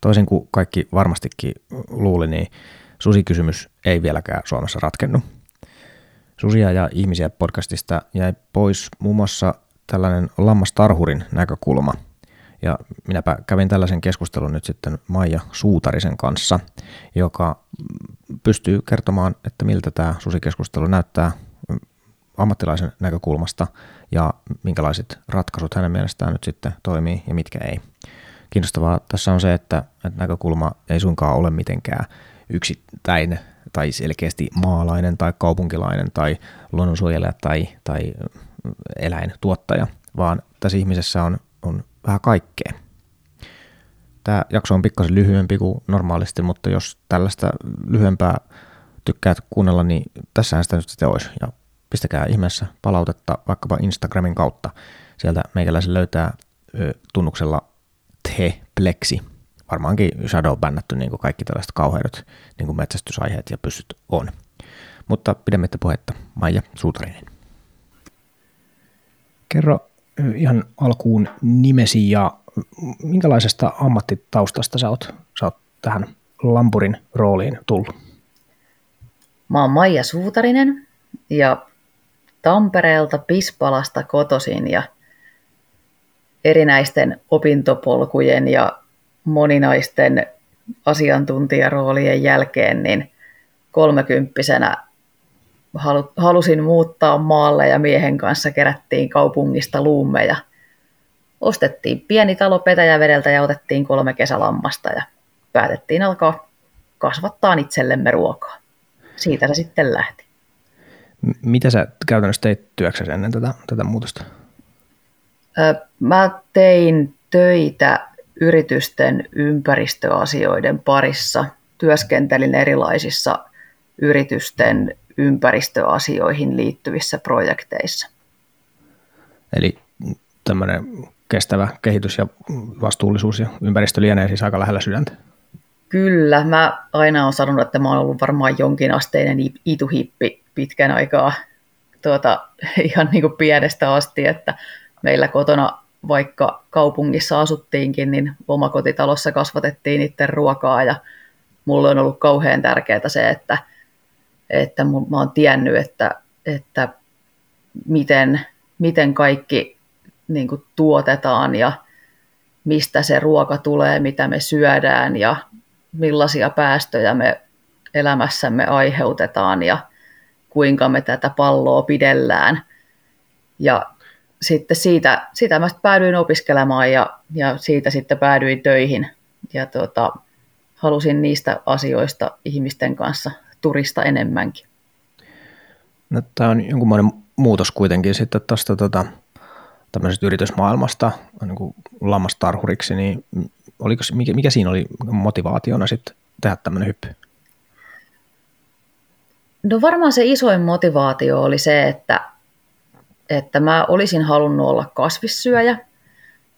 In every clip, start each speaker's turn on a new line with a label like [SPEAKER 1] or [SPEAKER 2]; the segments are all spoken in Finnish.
[SPEAKER 1] Toisin kuin kaikki varmastikin luuli, niin susikysymys ei vieläkään Suomessa ratkennut. Susia ja ihmisiä podcastista jäi pois muun muassa tällainen lammastarhurin näkökulma. Ja minäpä kävin tällaisen keskustelun nyt sitten Maija Suutarisen kanssa, joka pystyy kertomaan, että miltä tämä susikeskustelu näyttää ammattilaisen näkökulmasta ja minkälaiset ratkaisut hänen mielestään nyt sitten toimii ja mitkä ei. Kiinnostavaa tässä on se, että, että näkökulma ei suinkaan ole mitenkään yksittäin tai selkeästi maalainen tai kaupunkilainen tai luonnonsuojelija tai, tai eläintuottaja, vaan tässä ihmisessä on, on vähän kaikkea. Tämä jakso on pikkasen lyhyempi kuin normaalisti, mutta jos tällaista lyhyempää tykkäät kuunnella, niin tässähän sitä nyt sitten olisi. Ja pistäkää ihmeessä palautetta vaikkapa Instagramin kautta. Sieltä meikäläisen löytää tunnuksella T-plexi. Varmaankin shadow bännätty niin kuin kaikki tällaiset kauheudet, niin kuin metsästysaiheet ja pysyt on. Mutta pidemmittä puhetta, Maija Suutarinen. Kerro ihan alkuun nimesi ja minkälaisesta ammattitaustasta sä oot, sä oot tähän lampurin rooliin tullut?
[SPEAKER 2] Mä oon Maija Suutarinen ja Tampereelta Pispalasta kotosin ja erinäisten opintopolkujen ja moninaisten asiantuntijaroolien jälkeen, niin kolmekymppisenä halusin muuttaa maalle ja miehen kanssa kerättiin kaupungista luumeja. Ostettiin pieni talo Petäjävedeltä ja otettiin kolme kesälammasta ja päätettiin alkaa kasvattaa itsellemme ruokaa. Siitä se sitten lähti.
[SPEAKER 1] Mitä sä käytännössä teit työksesi ennen tätä, tätä muutosta?
[SPEAKER 2] Mä tein töitä yritysten ympäristöasioiden parissa. Työskentelin erilaisissa yritysten ympäristöasioihin liittyvissä projekteissa.
[SPEAKER 1] Eli tämmöinen kestävä kehitys ja vastuullisuus ja ympäristö lienee siis aika lähellä sydäntä.
[SPEAKER 2] Kyllä, mä aina olen sanonut, että mä oon ollut varmaan jonkinasteinen ituhippi pitkän aikaa tuota, ihan niin kuin pienestä asti, että meillä kotona, vaikka kaupungissa asuttiinkin, niin omakotitalossa kasvatettiin itse ruokaa ja mulle on ollut kauhean tärkeää se, että, että mä oon tiennyt, että, että miten, miten kaikki niin kuin tuotetaan ja mistä se ruoka tulee, mitä me syödään ja millaisia päästöjä me elämässämme aiheutetaan ja kuinka me tätä palloa pidellään. Ja sitten siitä, siitä mä päädyin opiskelemaan ja, ja siitä sitten päädyin töihin. Ja tota, halusin niistä asioista ihmisten kanssa turista enemmänkin.
[SPEAKER 1] No, tämä on jonkunlainen muutos kuitenkin sitten tuosta tota, tämmöisestä yritysmaailmasta niin kuin lammastarhuriksi, niin oliko, mikä, mikä siinä oli motivaationa sitten tehdä tämmöinen hyppy?
[SPEAKER 2] No varmaan se isoin motivaatio oli se, että, että mä olisin halunnut olla kasvissyöjä,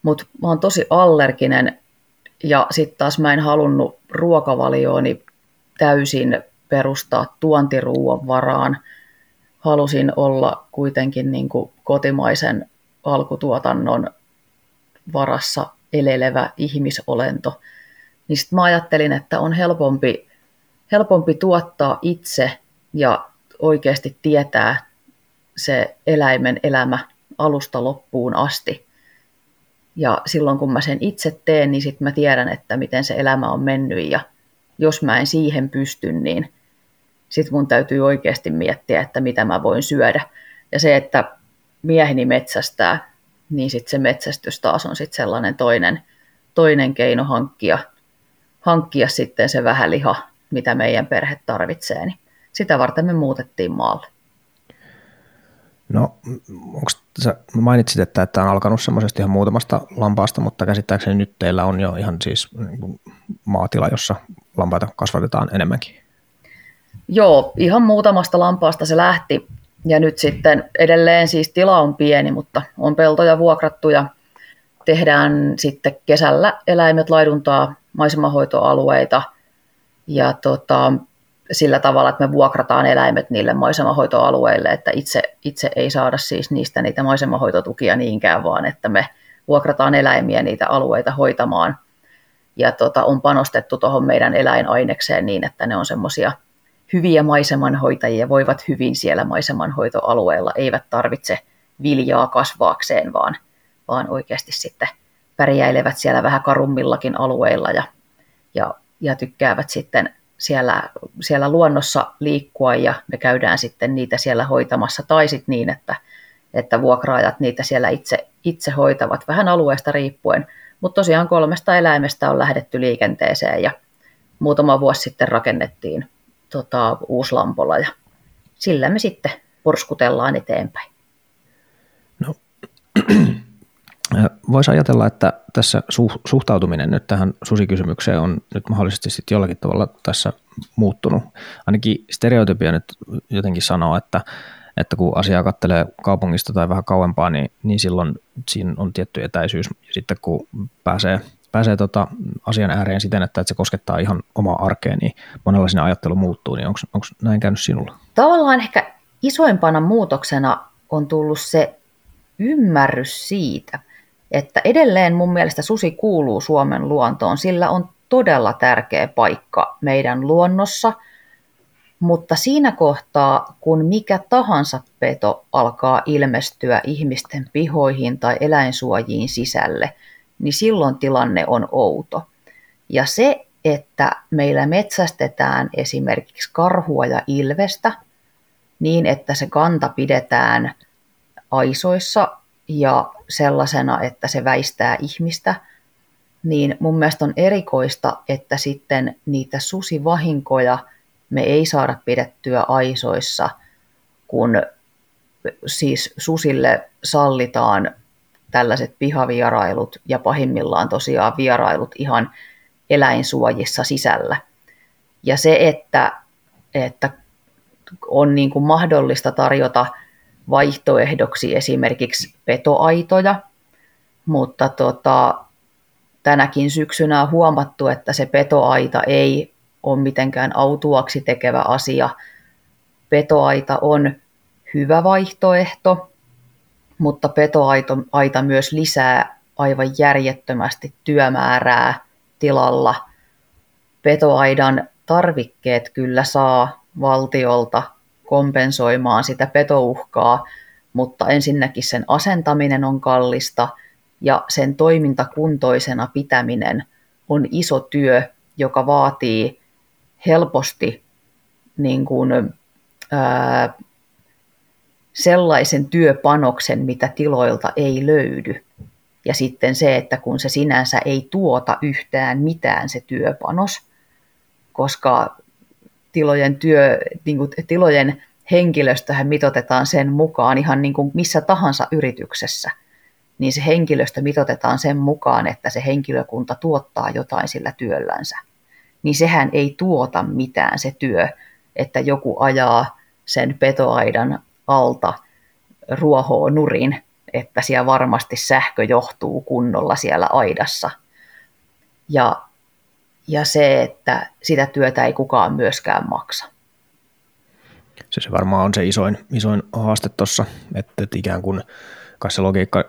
[SPEAKER 2] mutta mä oon tosi allerginen ja sitten taas mä en halunnut ruokavaliooni täysin perustaa tuontiruuan varaan. Halusin olla kuitenkin niin kuin kotimaisen alkutuotannon varassa elelevä ihmisolento. Niin sitten mä ajattelin, että on helpompi, helpompi tuottaa itse ja oikeasti tietää se eläimen elämä alusta loppuun asti. Ja silloin kun mä sen itse teen, niin sitten mä tiedän, että miten se elämä on mennyt ja jos mä en siihen pysty, niin sitten mun täytyy oikeasti miettiä, että mitä mä voin syödä. Ja se, että mieheni metsästää, niin sitten se metsästys taas on sitten sellainen toinen, toinen keino hankkia, hankkia sitten se vähän liha, mitä meidän perhe tarvitsee. Niin sitä varten me muutettiin maalle.
[SPEAKER 1] No, onko sä mainitsit, että tämä on alkanut semmoisesta ihan muutamasta lampaasta, mutta käsittääkseni nyt teillä on jo ihan siis niin maatila, jossa lampaita kasvatetaan enemmänkin.
[SPEAKER 2] Joo, ihan muutamasta lampaasta se lähti. Ja nyt sitten edelleen siis tila on pieni, mutta on peltoja vuokrattu ja tehdään sitten kesällä eläimet laiduntaa maisemahoitoalueita ja tota, sillä tavalla, että me vuokrataan eläimet niille maisemahoitoalueille, että itse, itse ei saada siis niistä niitä maisemahoitotukia niinkään, vaan että me vuokrataan eläimiä niitä alueita hoitamaan. ja tota, on panostettu tuohon meidän eläinainekseen niin, että ne on semmoisia hyviä maisemanhoitajia, voivat hyvin siellä maisemanhoitoalueella, eivät tarvitse viljaa kasvaakseen, vaan, vaan oikeasti sitten pärjäilevät siellä vähän karummillakin alueilla ja, ja, ja tykkäävät sitten siellä, siellä luonnossa liikkua ja me käydään sitten niitä siellä hoitamassa tai sitten niin, että, että vuokraajat niitä siellä itse, itse hoitavat vähän alueesta riippuen. Mutta tosiaan kolmesta eläimestä on lähdetty liikenteeseen ja muutama vuosi sitten rakennettiin tota, uusi lampola ja sillä me sitten porskutellaan eteenpäin.
[SPEAKER 1] No, Voisi ajatella, että tässä suhtautuminen nyt tähän susikysymykseen on nyt mahdollisesti sitten jollakin tavalla tässä muuttunut. Ainakin stereotypia nyt jotenkin sanoo, että, että kun asiaa kattelee kaupungista tai vähän kauempaa, niin, niin silloin siinä on tietty etäisyys. Ja sitten kun pääsee, pääsee tota asian ääreen siten, että, että se koskettaa ihan omaa arkea, niin monella siinä ajattelu muuttuu. Niin onko näin käynyt sinulla?
[SPEAKER 2] Tavallaan ehkä isoimpana muutoksena on tullut se ymmärrys siitä, että edelleen mun mielestä susi kuuluu Suomen luontoon. Sillä on todella tärkeä paikka meidän luonnossa, mutta siinä kohtaa, kun mikä tahansa peto alkaa ilmestyä ihmisten pihoihin tai eläinsuojiin sisälle, niin silloin tilanne on outo. Ja se, että meillä metsästetään esimerkiksi karhua ja ilvestä niin, että se kanta pidetään aisoissa ja sellaisena, että se väistää ihmistä, niin mun mielestä on erikoista, että sitten niitä susivahinkoja me ei saada pidettyä aisoissa, kun siis susille sallitaan tällaiset pihavierailut ja pahimmillaan tosiaan vierailut ihan eläinsuojissa sisällä. Ja se, että, että on niin kuin mahdollista tarjota vaihtoehdoksi esimerkiksi petoaitoja, mutta tota, tänäkin syksynä on huomattu, että se petoaita ei ole mitenkään autuaksi tekevä asia. Petoaita on hyvä vaihtoehto, mutta petoaita myös lisää aivan järjettömästi työmäärää tilalla. Petoaidan tarvikkeet kyllä saa valtiolta kompensoimaan sitä petouhkaa, mutta ensinnäkin sen asentaminen on kallista ja sen toimintakuntoisena pitäminen on iso työ, joka vaatii helposti niin kuin, ää, sellaisen työpanoksen, mitä tiloilta ei löydy. Ja sitten se, että kun se sinänsä ei tuota yhtään mitään se työpanos, koska tilojen, työ, niin kuin, tilojen henkilöstöhän mitotetaan sen mukaan ihan niin kuin missä tahansa yrityksessä, niin se henkilöstö mitotetaan sen mukaan, että se henkilökunta tuottaa jotain sillä työllänsä. Niin sehän ei tuota mitään se työ, että joku ajaa sen petoaidan alta ruohoa nurin, että siellä varmasti sähkö johtuu kunnolla siellä aidassa. Ja ja se, että sitä työtä ei kukaan myöskään maksa.
[SPEAKER 1] Se, se varmaan on se isoin, isoin haaste tuossa, että, että ikään kuin kai se logiikka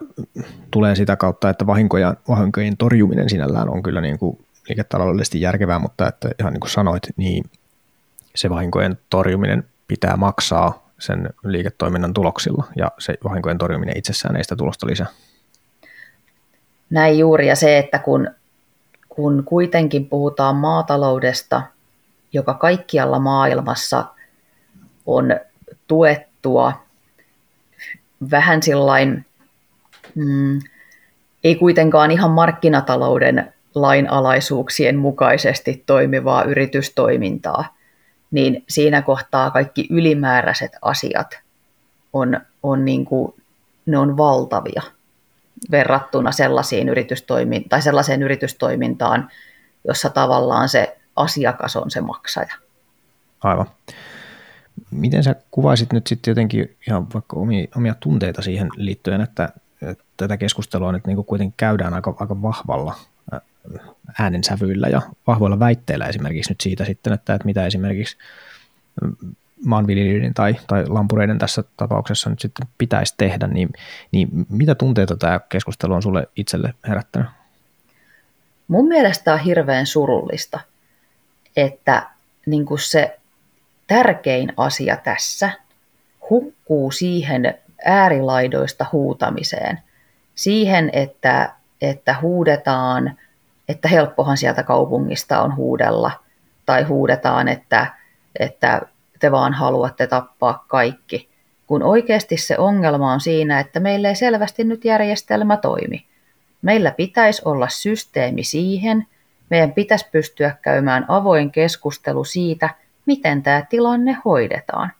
[SPEAKER 1] tulee sitä kautta, että vahinkoja, vahinkojen torjuminen sinällään on kyllä niin kuin liiketaloudellisesti järkevää, mutta että ihan niin kuin sanoit, niin se vahinkojen torjuminen pitää maksaa sen liiketoiminnan tuloksilla, ja se vahinkojen torjuminen itsessään ei sitä tulosta lisää.
[SPEAKER 2] Näin juuri, ja se, että kun kun kuitenkin puhutaan maataloudesta, joka kaikkialla maailmassa on tuettua vähän sillain, mm, ei kuitenkaan ihan markkinatalouden lainalaisuuksien mukaisesti toimivaa yritystoimintaa, niin siinä kohtaa kaikki ylimääräiset asiat on, on niin kuin, ne on valtavia verrattuna sellaisiin yritystoimin, tai sellaiseen yritystoimintaan, jossa tavallaan se asiakas on se maksaja.
[SPEAKER 1] Aivan. Miten sä kuvaisit nyt sitten jotenkin ihan vaikka omia, omia tunteita siihen liittyen, että, että tätä keskustelua nyt niin kuitenkin käydään aika, aika vahvalla äänensävyillä ja vahvoilla väitteillä esimerkiksi nyt siitä sitten, että, että mitä esimerkiksi maanviljelijöiden tai, tai lampureiden tässä tapauksessa nyt sitten pitäisi tehdä, niin, niin mitä tunteita tämä keskustelu on sulle itselle herättänyt?
[SPEAKER 2] mun mielestä on hirveän surullista, että niin kuin se tärkein asia tässä hukkuu siihen äärilaidoista huutamiseen. Siihen, että, että huudetaan, että helppohan sieltä kaupungista on huudella, tai huudetaan, että, että te vaan haluatte tappaa kaikki. Kun oikeasti se ongelma on siinä, että meillä ei selvästi nyt järjestelmä toimi. Meillä pitäisi olla systeemi siihen, meidän pitäisi pystyä käymään avoin keskustelu siitä, miten tämä tilanne hoidetaan.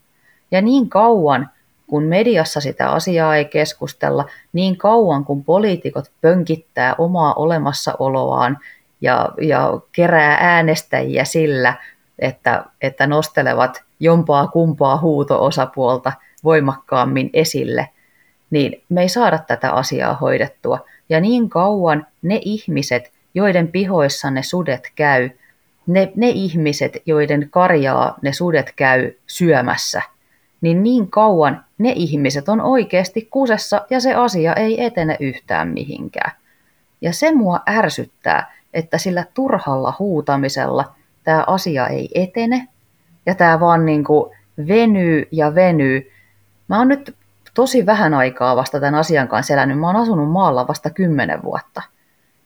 [SPEAKER 2] Ja niin kauan, kun mediassa sitä asiaa ei keskustella, niin kauan kun poliitikot pönkittää omaa olemassaoloaan ja, ja kerää äänestäjiä sillä, että, että nostelevat jompaa kumpaa huuto-osapuolta voimakkaammin esille, niin me ei saada tätä asiaa hoidettua. Ja niin kauan ne ihmiset, joiden pihoissa ne sudet käy, ne, ne ihmiset, joiden karjaa ne sudet käy syömässä, niin niin kauan ne ihmiset on oikeasti kusessa ja se asia ei etene yhtään mihinkään. Ja se mua ärsyttää, että sillä turhalla huutamisella tämä asia ei etene ja tämä vaan niin kuin venyy ja venyy. Mä oon nyt tosi vähän aikaa vasta tämän asian kanssa elänyt. Mä oon asunut maalla vasta kymmenen vuotta.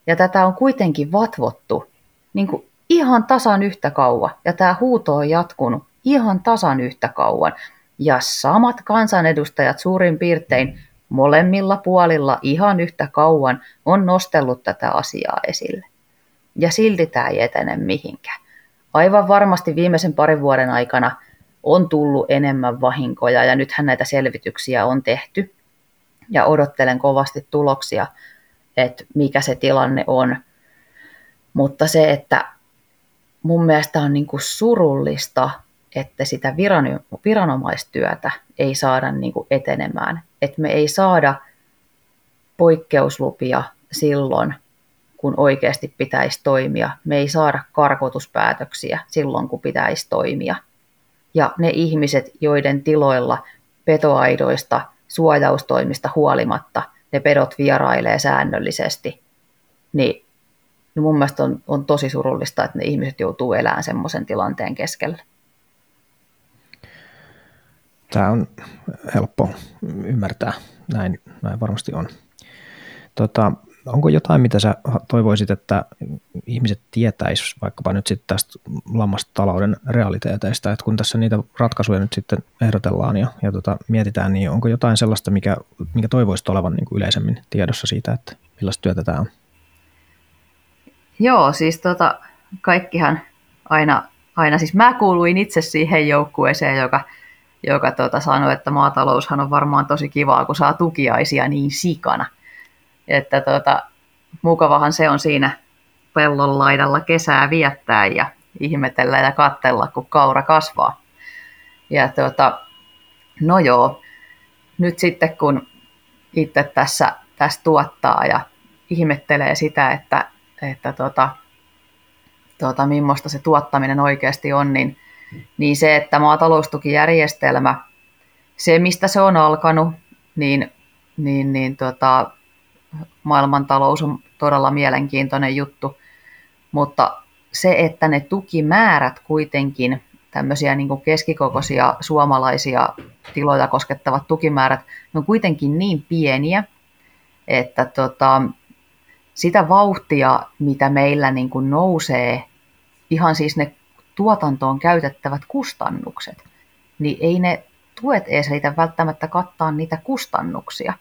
[SPEAKER 2] Ja tätä on kuitenkin vatvottu niin kuin ihan tasan yhtä kauan. Ja tämä huuto on jatkunut ihan tasan yhtä kauan. Ja samat kansanedustajat suurin piirtein molemmilla puolilla ihan yhtä kauan on nostellut tätä asiaa esille. Ja silti tämä ei etene mihinkään. Aivan varmasti viimeisen parin vuoden aikana on tullut enemmän vahinkoja ja nythän näitä selvityksiä on tehty. Ja odottelen kovasti tuloksia, että mikä se tilanne on. Mutta se, että mun mielestä on niin kuin surullista, että sitä viranomaistyötä ei saada niin kuin etenemään. Että me ei saada poikkeuslupia silloin, kun oikeasti pitäisi toimia. Me ei saada karkotuspäätöksiä silloin, kun pitäisi toimia. Ja ne ihmiset, joiden tiloilla petoaidoista, suojaustoimista huolimatta ne pedot vierailee säännöllisesti, niin niin mun mielestä on, on tosi surullista, että ne ihmiset joutuu elämään semmoisen tilanteen keskellä.
[SPEAKER 1] Tämä on helppo ymmärtää, näin, näin varmasti on. Tota, onko jotain, mitä sä toivoisit, että ihmiset tietäis vaikkapa nyt sitten tästä lammastalouden realiteeteista, että kun tässä niitä ratkaisuja nyt sitten ehdotellaan ja, ja tota, mietitään, niin onko jotain sellaista, mikä, mikä toivoisit olevan niin kuin yleisemmin tiedossa siitä, että millaista työtä tämä on?
[SPEAKER 2] Joo, siis tota, kaikkihan aina, aina, siis mä kuuluin itse siihen joukkueeseen, joka, joka tota, sanoi, että maataloushan on varmaan tosi kivaa, kun saa tukiaisia niin sikana. Että tota, mukavahan se on siinä pellon laidalla kesää viettää ja ihmetellä ja katsella, kun kaura kasvaa. Ja tota, no joo, nyt sitten kun itse tässä, tässä tuottaa ja ihmettelee sitä, että että tota, tota, millaista se tuottaminen oikeasti on, niin, niin se, että maataloustukijärjestelmä, se mistä se on alkanut, niin, niin, niin tota, maailmantalous on todella mielenkiintoinen juttu, mutta se, että ne tukimäärät kuitenkin, tämmöisiä niin keskikokoisia suomalaisia tiloja koskettavat tukimäärät, ne on kuitenkin niin pieniä, että tota, sitä vauhtia, mitä meillä niin kuin nousee, ihan siis ne tuotantoon käytettävät kustannukset, niin ei ne tuet riitä välttämättä kattaa niitä kustannuksia.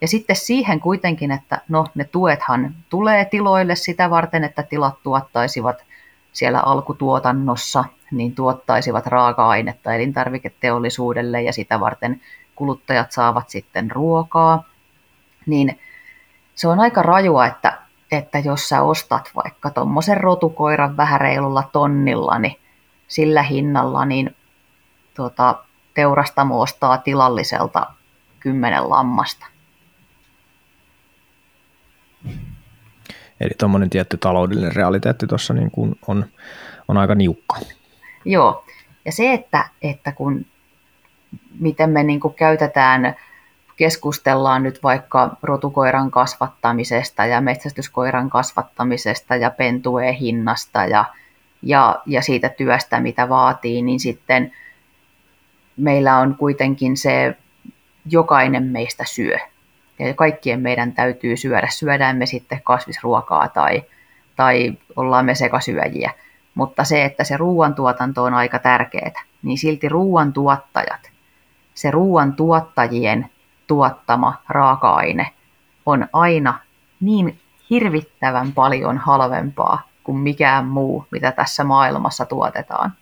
[SPEAKER 2] Ja sitten siihen kuitenkin, että no ne tuethan tulee tiloille sitä varten, että tilat tuottaisivat siellä alkutuotannossa, niin tuottaisivat raaka-ainetta elintarviketeollisuudelle ja sitä varten kuluttajat saavat sitten ruokaa. Niin se on aika rajua, että, että jos sä ostat vaikka tuommoisen rotukoiran vähän reilulla tonnilla, niin sillä hinnalla niin tuota, teurastamo ostaa tilalliselta kymmenen lammasta.
[SPEAKER 1] Eli tuommoinen tietty taloudellinen realiteetti tuossa niin kuin on, on aika niukka.
[SPEAKER 2] Joo, ja se, että, että kun, miten me niin kuin käytetään keskustellaan nyt vaikka rotukoiran kasvattamisesta ja metsästyskoiran kasvattamisesta ja pentueen hinnasta ja, ja, ja siitä työstä, mitä vaatii, niin sitten meillä on kuitenkin se, jokainen meistä syö. Ja kaikkien meidän täytyy syödä. Syödään me sitten kasvisruokaa tai, tai ollaan me sekasyöjiä. Mutta se, että se ruoantuotanto on aika tärkeää, niin silti ruoantuottajat, se ruoantuottajien tuottama raaka-aine on aina niin hirvittävän paljon halvempaa kuin mikään muu, mitä tässä maailmassa tuotetaan.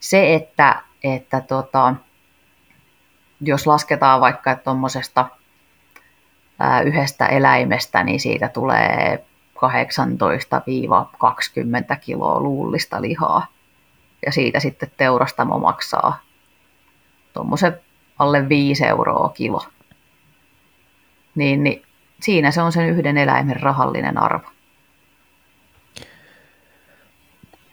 [SPEAKER 2] Se, että, että tota, jos lasketaan vaikka tuommoisesta yhdestä eläimestä, niin siitä tulee 18-20 kiloa luullista lihaa. Ja siitä sitten teurastamo maksaa tuommoisen alle 5 euroa kilo. Niin, niin siinä se on sen yhden eläimen rahallinen arvo.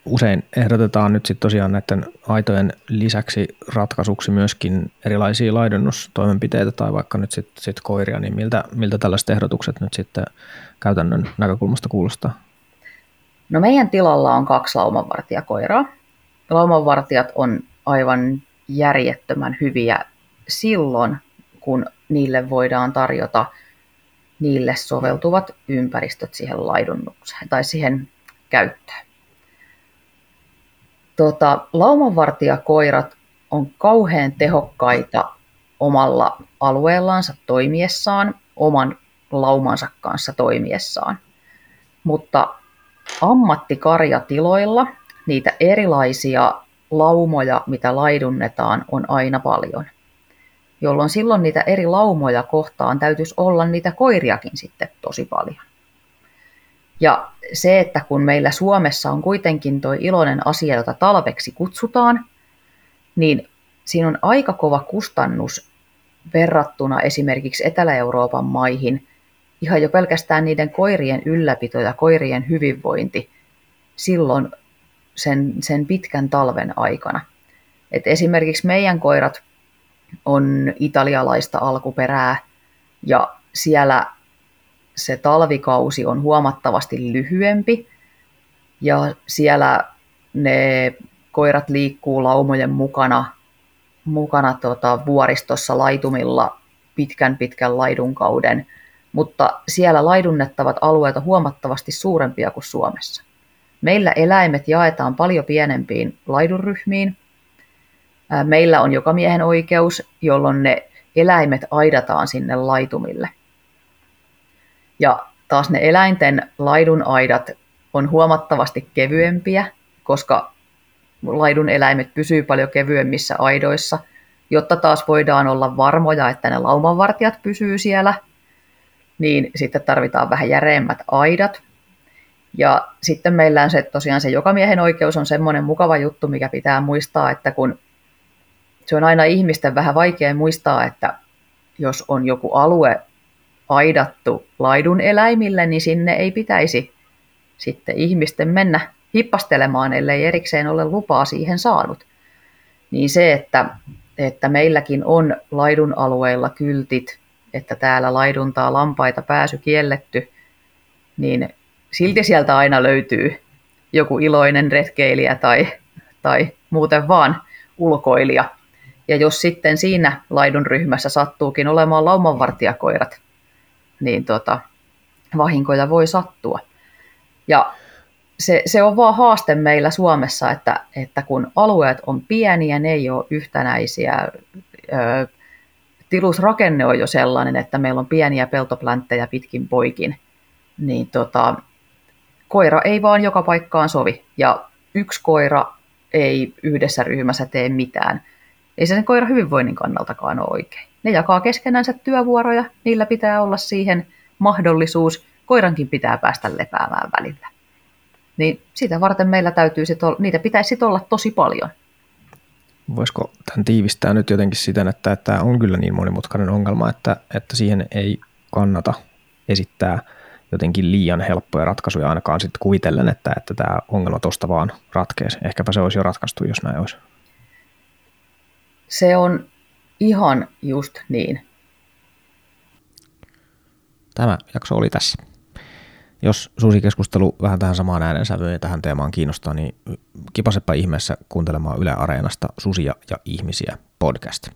[SPEAKER 1] Usein ehdotetaan nyt sitten tosiaan näiden aitojen lisäksi ratkaisuksi myöskin erilaisia laidunnustoimenpiteitä tai vaikka nyt sitten sit koiria, niin miltä, miltä tällaiset ehdotukset nyt sitten käytännön näkökulmasta kuulostaa?
[SPEAKER 2] No meidän tilalla on kaksi laumanvartijakoiraa. Laumanvartijat on aivan järjettömän hyviä silloin, kun niille voidaan tarjota niille soveltuvat ympäristöt siihen laidunnukseen tai siihen käyttöön. Tota, laumanvartijakoirat on kauhean tehokkaita omalla alueellansa toimiessaan, oman laumansa kanssa toimiessaan. Mutta ammattikarjatiloilla niitä erilaisia laumoja, mitä laidunnetaan, on aina paljon – jolloin silloin niitä eri laumoja kohtaan täytyisi olla niitä koiriakin sitten tosi paljon. Ja se, että kun meillä Suomessa on kuitenkin tuo iloinen asia, jota talveksi kutsutaan, niin siinä on aika kova kustannus verrattuna esimerkiksi Etelä-Euroopan maihin, ihan jo pelkästään niiden koirien ylläpito ja koirien hyvinvointi silloin sen, sen pitkän talven aikana. Et esimerkiksi meidän koirat on italialaista alkuperää ja siellä se talvikausi on huomattavasti lyhyempi ja siellä ne koirat liikkuu laumojen mukana, mukana tota, vuoristossa laitumilla pitkän pitkän laidunkauden, mutta siellä laidunnettavat alueet on huomattavasti suurempia kuin Suomessa. Meillä eläimet jaetaan paljon pienempiin laidunryhmiin, Meillä on joka miehen oikeus, jolloin ne eläimet aidataan sinne laitumille. Ja taas ne eläinten laidun aidat on huomattavasti kevyempiä, koska laidun eläimet pysyy paljon kevyemmissä aidoissa, jotta taas voidaan olla varmoja, että ne laumanvartijat pysyy siellä, niin sitten tarvitaan vähän järeemmät aidat. Ja sitten meillä on se, tosiaan se jokamiehen oikeus on semmoinen mukava juttu, mikä pitää muistaa, että kun se on aina ihmisten vähän vaikea muistaa, että jos on joku alue aidattu laidun eläimille, niin sinne ei pitäisi sitten ihmisten mennä hippastelemaan, ellei erikseen ole lupaa siihen saanut. Niin se, että, että meilläkin on laidun alueilla kyltit, että täällä laiduntaa lampaita pääsy kielletty, niin silti sieltä aina löytyy joku iloinen retkeilijä tai, tai muuten vaan ulkoilija, ja jos sitten siinä laidun ryhmässä sattuukin olemaan laumanvartijakoirat, niin tota, vahinkoja voi sattua. Ja se, se on vaan haaste meillä Suomessa, että, että kun alueet on pieniä, ne ei ole yhtenäisiä, tilusrakenne on jo sellainen, että meillä on pieniä peltoplänttejä pitkin poikin, niin tota, koira ei vaan joka paikkaan sovi. Ja yksi koira ei yhdessä ryhmässä tee mitään. Ei se sen koiran hyvinvoinnin kannaltakaan ole oikein. Ne jakaa keskenänsä työvuoroja, niillä pitää olla siihen mahdollisuus. Koirankin pitää päästä lepäämään välillä. Niin sitä varten meillä täytyy sit olla, niitä pitäisi sit olla tosi paljon.
[SPEAKER 1] Voisiko tämän tiivistää nyt jotenkin siten, että tämä on kyllä niin monimutkainen ongelma, että, että siihen ei kannata esittää jotenkin liian helppoja ratkaisuja ainakaan sitten kuvitellen, että, että tämä ongelma tuosta vaan ratkeisi. Ehkäpä se olisi jo ratkaistu, jos näin olisi.
[SPEAKER 2] Se on ihan just niin.
[SPEAKER 1] tämä jakso oli tässä. Jos suusikeskustelu vähän tähän samaan äänensävyyn ja tähän teemaan kiinnostaa, niin kipasepa ihmeessä kuuntelemaan Yle Areenasta Susia ja ihmisiä podcast.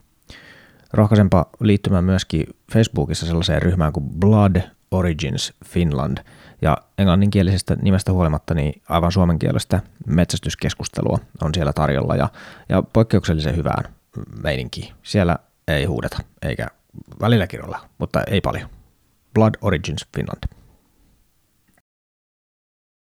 [SPEAKER 1] Rohkaisempa liittymään myöskin Facebookissa sellaiseen ryhmään kuin Blood Origins Finland, ja englanninkielisestä nimestä huolimatta niin aivan suomenkielistä metsästyskeskustelua on siellä tarjolla ja, ja poikkeuksellisen hyvään meininki. Siellä ei huudeta, eikä välillä kirjoilla, mutta ei paljon. Blood Origins Finland.